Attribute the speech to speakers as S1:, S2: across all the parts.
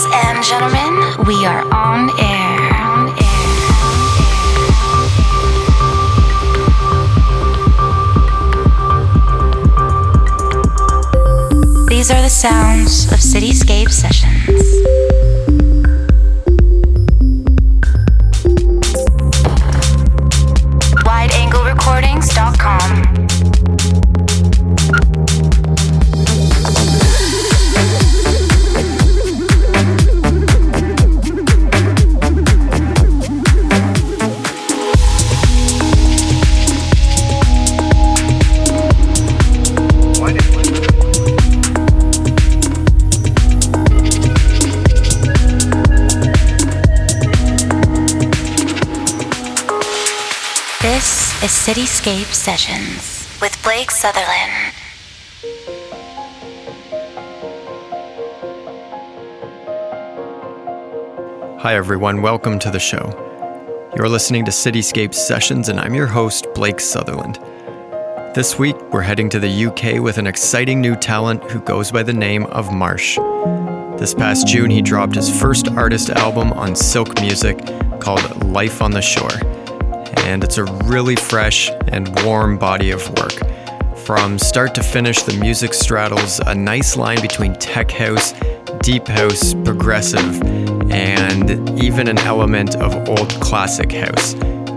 S1: Ladies and gentlemen, we are on air. These are the sounds of Cityscape Sessions. Cityscape Sessions with Blake Sutherland.
S2: Hi, everyone. Welcome to the show. You're listening to Cityscape Sessions, and I'm your host, Blake Sutherland. This week, we're heading to the UK with an exciting new talent who goes by the name of Marsh. This past June, he dropped his first artist album on Silk Music called Life on the Shore. And it's a really fresh and warm body of work. From start to finish, the music straddles a nice line between tech house, deep house, progressive, and even an element of old classic house,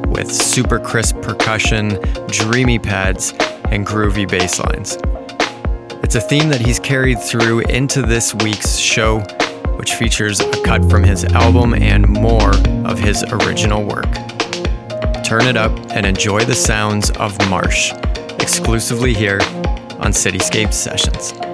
S2: with super crisp percussion, dreamy pads, and groovy bass lines. It's a theme that he's carried through into this week's show, which features a cut from his album and more of his original work. Turn it up and enjoy the sounds of Marsh, exclusively here on Cityscape Sessions.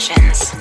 S1: sessions.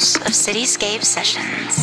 S1: of Cityscape Sessions.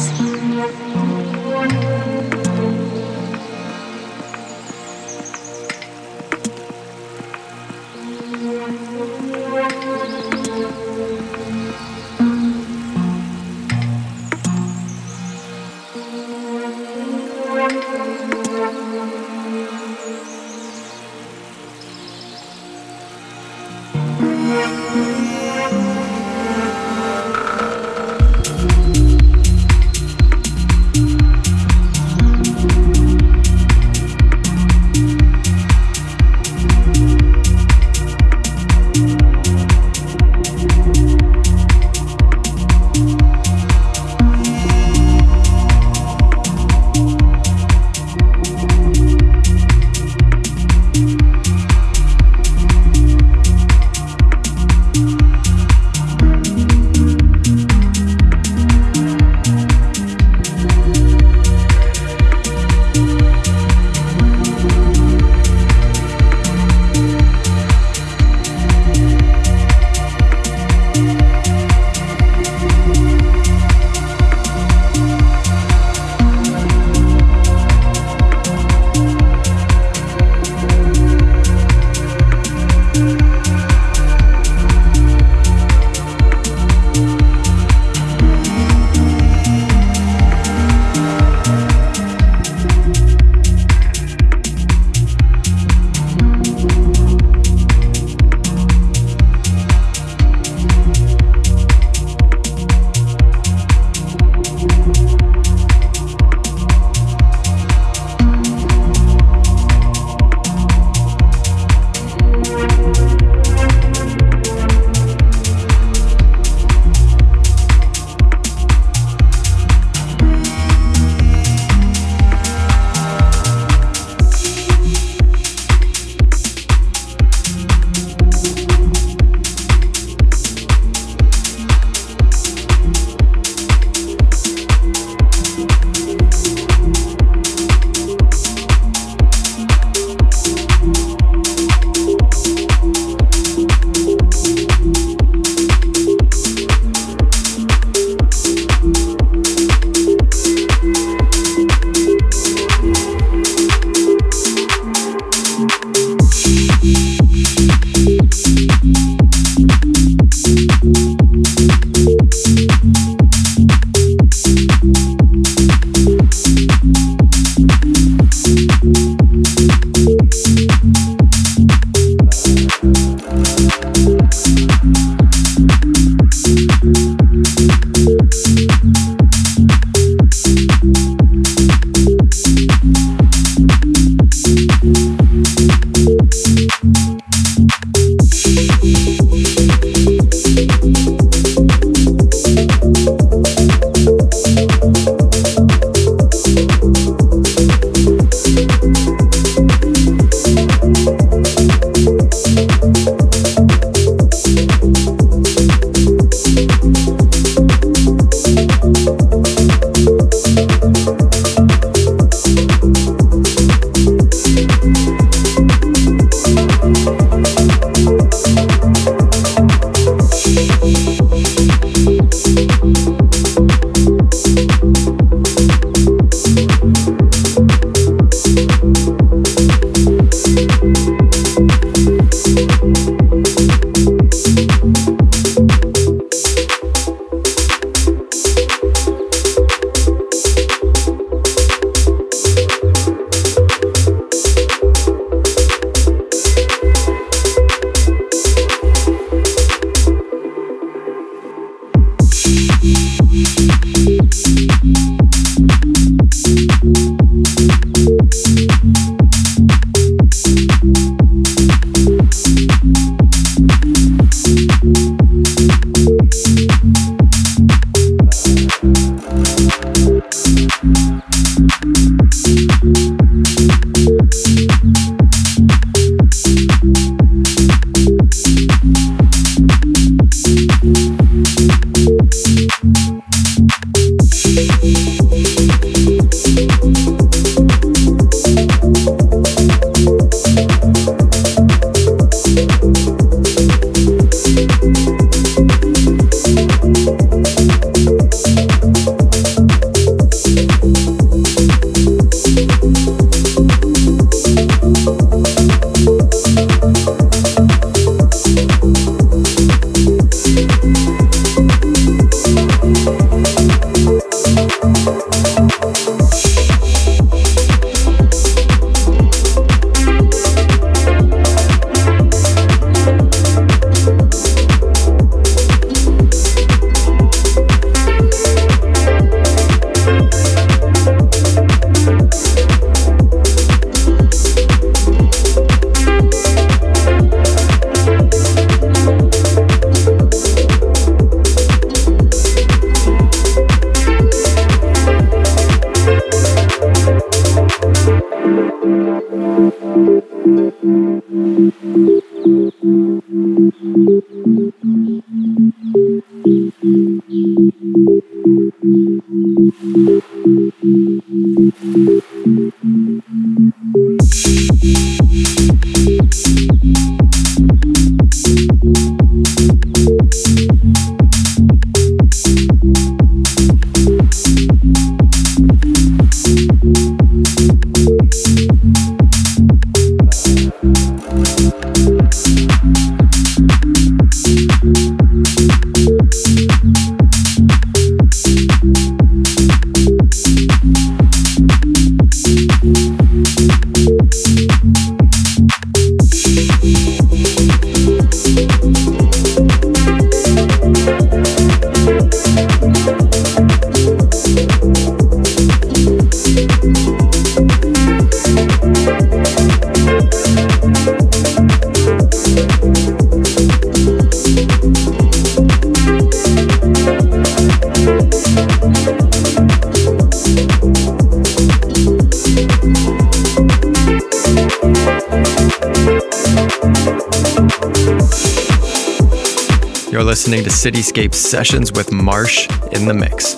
S2: listening to Cityscape Sessions with Marsh in the Mix.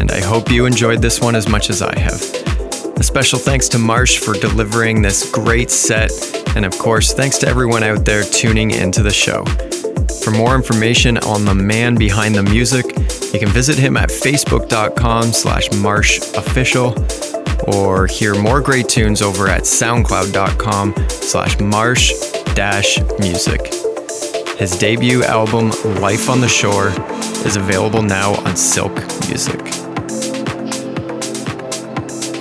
S2: And I hope you enjoyed this one as much as I have. A special thanks to Marsh for delivering this great set, and of course, thanks to everyone out there tuning into the show. For more information on the man behind the music, you can visit him at facebook.com slash marshofficial or hear more great tunes over at soundcloud.com slash marsh dash music. His debut album, Life on the Shore, is available now on Silk Music.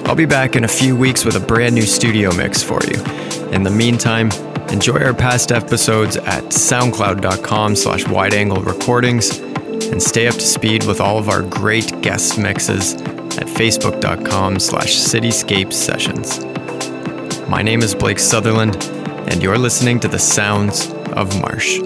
S2: I'll be back in a few weeks with a brand new studio mix for you. In the meantime, enjoy our past episodes at soundcloud.com slash wideangle recordings and stay up to speed with all of our great guest mixes at facebook.com slash cityscape sessions. My name is Blake Sutherland, and you're listening to the sounds of Marsh.